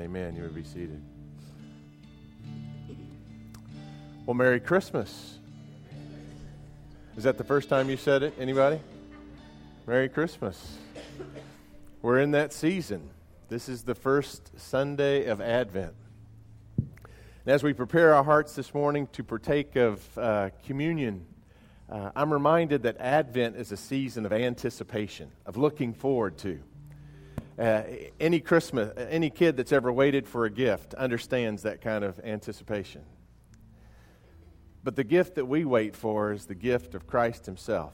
Amen. You may be seated. Well, Merry Christmas. Is that the first time you said it? Anybody? Merry Christmas. We're in that season. This is the first Sunday of Advent. And as we prepare our hearts this morning to partake of uh, communion, uh, I'm reminded that Advent is a season of anticipation, of looking forward to. Uh, any Christmas, any kid that's ever waited for a gift understands that kind of anticipation. But the gift that we wait for is the gift of Christ Himself.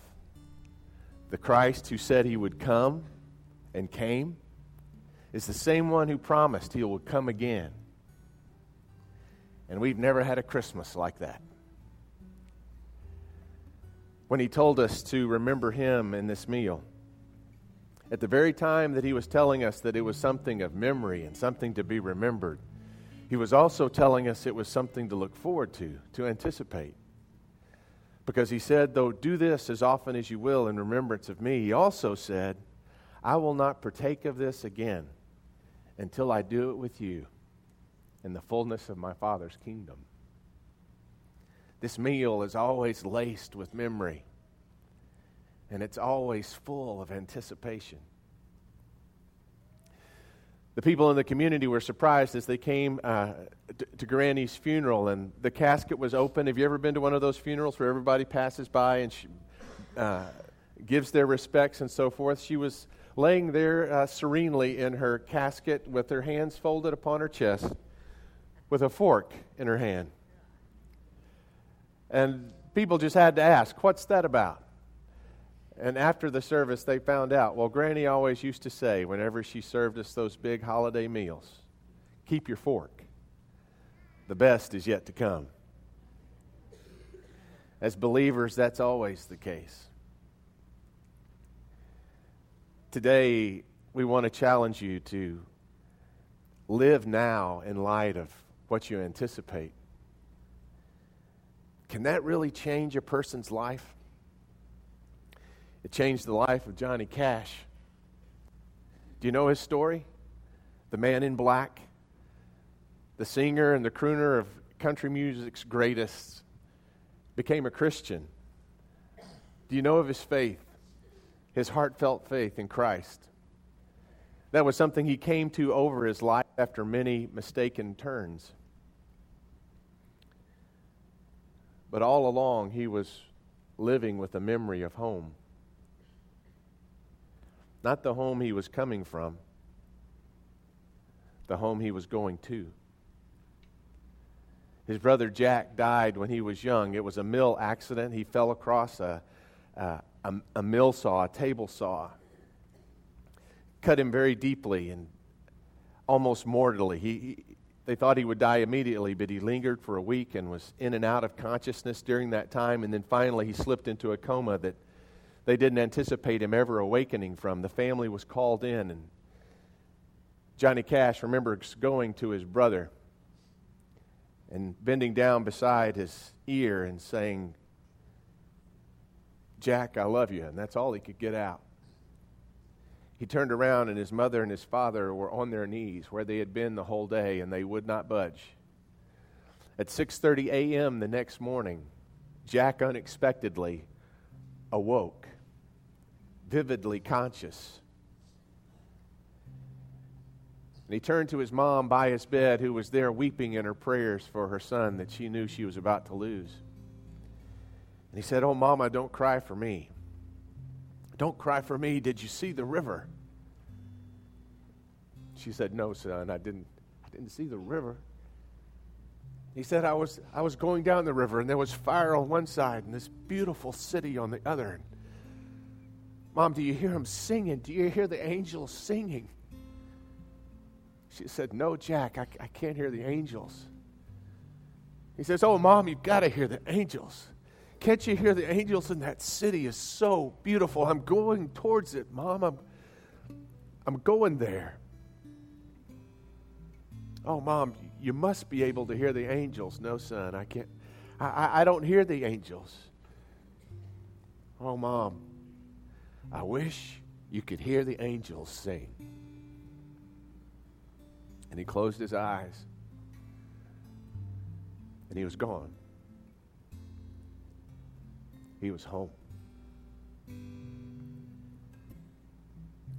The Christ who said He would come and came is the same one who promised He would come again. And we've never had a Christmas like that. When He told us to remember Him in this meal, at the very time that he was telling us that it was something of memory and something to be remembered, he was also telling us it was something to look forward to, to anticipate. Because he said, Though do this as often as you will in remembrance of me, he also said, I will not partake of this again until I do it with you in the fullness of my Father's kingdom. This meal is always laced with memory and it's always full of anticipation. The people in the community were surprised as they came uh, to, to Granny's funeral, and the casket was open. Have you ever been to one of those funerals where everybody passes by and she, uh, gives their respects and so forth? She was laying there uh, serenely in her casket with her hands folded upon her chest, with a fork in her hand. And people just had to ask, What's that about? And after the service, they found out. Well, Granny always used to say, whenever she served us those big holiday meals, keep your fork. The best is yet to come. As believers, that's always the case. Today, we want to challenge you to live now in light of what you anticipate. Can that really change a person's life? It changed the life of Johnny Cash. Do you know his story? The man in black, the singer and the crooner of country music's greatest, became a Christian. Do you know of his faith? His heartfelt faith in Christ. That was something he came to over his life after many mistaken turns. But all along, he was living with a memory of home not the home he was coming from, the home he was going to. His brother Jack died when he was young. It was a mill accident. He fell across a, a, a, mill saw, a table saw. Cut him very deeply and almost mortally. He, he, they thought he would die immediately, but he lingered for a week and was in and out of consciousness during that time. And then finally, he slipped into a coma that they didn't anticipate him ever awakening from. The family was called in, and Johnny Cash remembers going to his brother and bending down beside his ear and saying, Jack, I love you. And that's all he could get out. He turned around and his mother and his father were on their knees where they had been the whole day and they would not budge. At 6:30 a.m. the next morning, Jack unexpectedly awoke vividly conscious. And he turned to his mom by his bed, who was there weeping in her prayers for her son that she knew she was about to lose. And he said, Oh, Mama, don't cry for me. Don't cry for me. Did you see the river? She said, No, son, I didn't, I didn't see the river. He said, I was, I was going down the river, and there was fire on one side and this beautiful city on the other. Mom, do you hear him singing? Do you hear the angels singing? She said, No, Jack, I, I can't hear the angels. He says, Oh, Mom, you've got to hear the angels. Can't you hear the angels in that city? is so beautiful. I'm going towards it, Mom. I'm, I'm going there. Oh, Mom, you must be able to hear the angels. No, son, I can't. I, I don't hear the angels. Oh, Mom, I wish you could hear the angels sing. And he closed his eyes. And he was gone. He was home.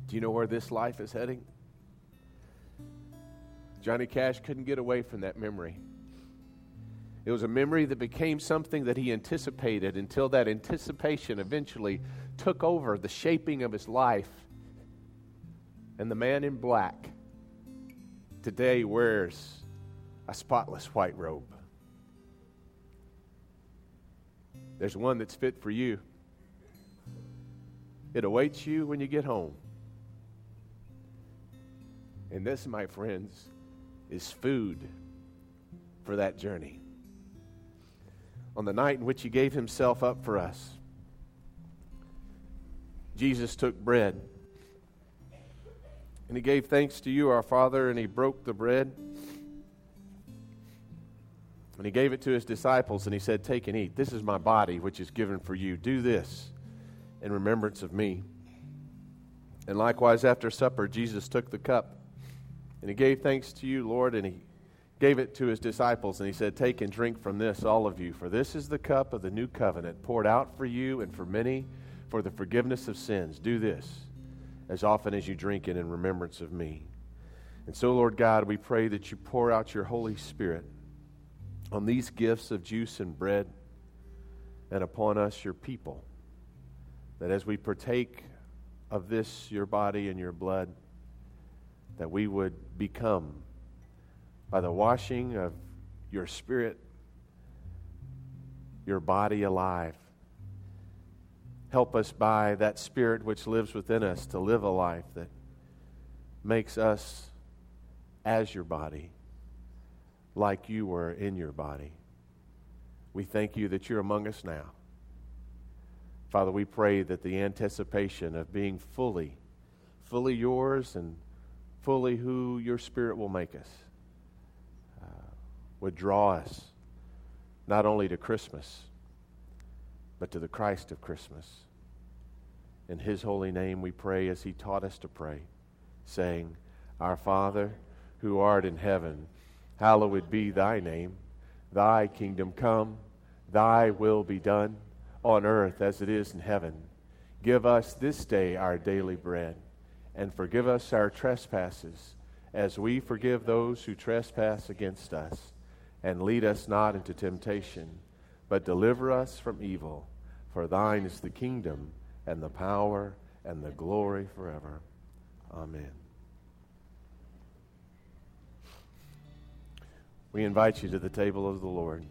Do you know where this life is heading? Johnny Cash couldn't get away from that memory. It was a memory that became something that he anticipated until that anticipation eventually took over the shaping of his life. And the man in black today wears a spotless white robe. There's one that's fit for you. It awaits you when you get home. And this, my friends, is food for that journey. On the night in which he gave himself up for us, Jesus took bread and he gave thanks to you, our Father, and he broke the bread. And he gave it to his disciples and he said, Take and eat. This is my body, which is given for you. Do this in remembrance of me. And likewise, after supper, Jesus took the cup and he gave thanks to you, Lord, and he gave it to his disciples. And he said, Take and drink from this, all of you, for this is the cup of the new covenant poured out for you and for many for the forgiveness of sins. Do this as often as you drink it in remembrance of me. And so, Lord God, we pray that you pour out your Holy Spirit on these gifts of juice and bread and upon us, your people, that as we partake of this, your body and your blood, that we would become, by the washing of your Spirit, your body alive. Help us by that Spirit which lives within us to live a life that makes us as your body like you were in your body. We thank you that you're among us now. Father, we pray that the anticipation of being fully, fully yours and fully who your Spirit will make us would draw us not only to Christmas, but to the Christ of Christmas. In his holy name we pray as he taught us to pray, saying, Our Father, who art in heaven, hallowed be thy name. Thy kingdom come, thy will be done, on earth as it is in heaven. Give us this day our daily bread, and forgive us our trespasses, as we forgive those who trespass against us. And lead us not into temptation, but deliver us from evil. For thine is the kingdom, and the power, and the glory forever. Amen. We invite you to the table of the Lord.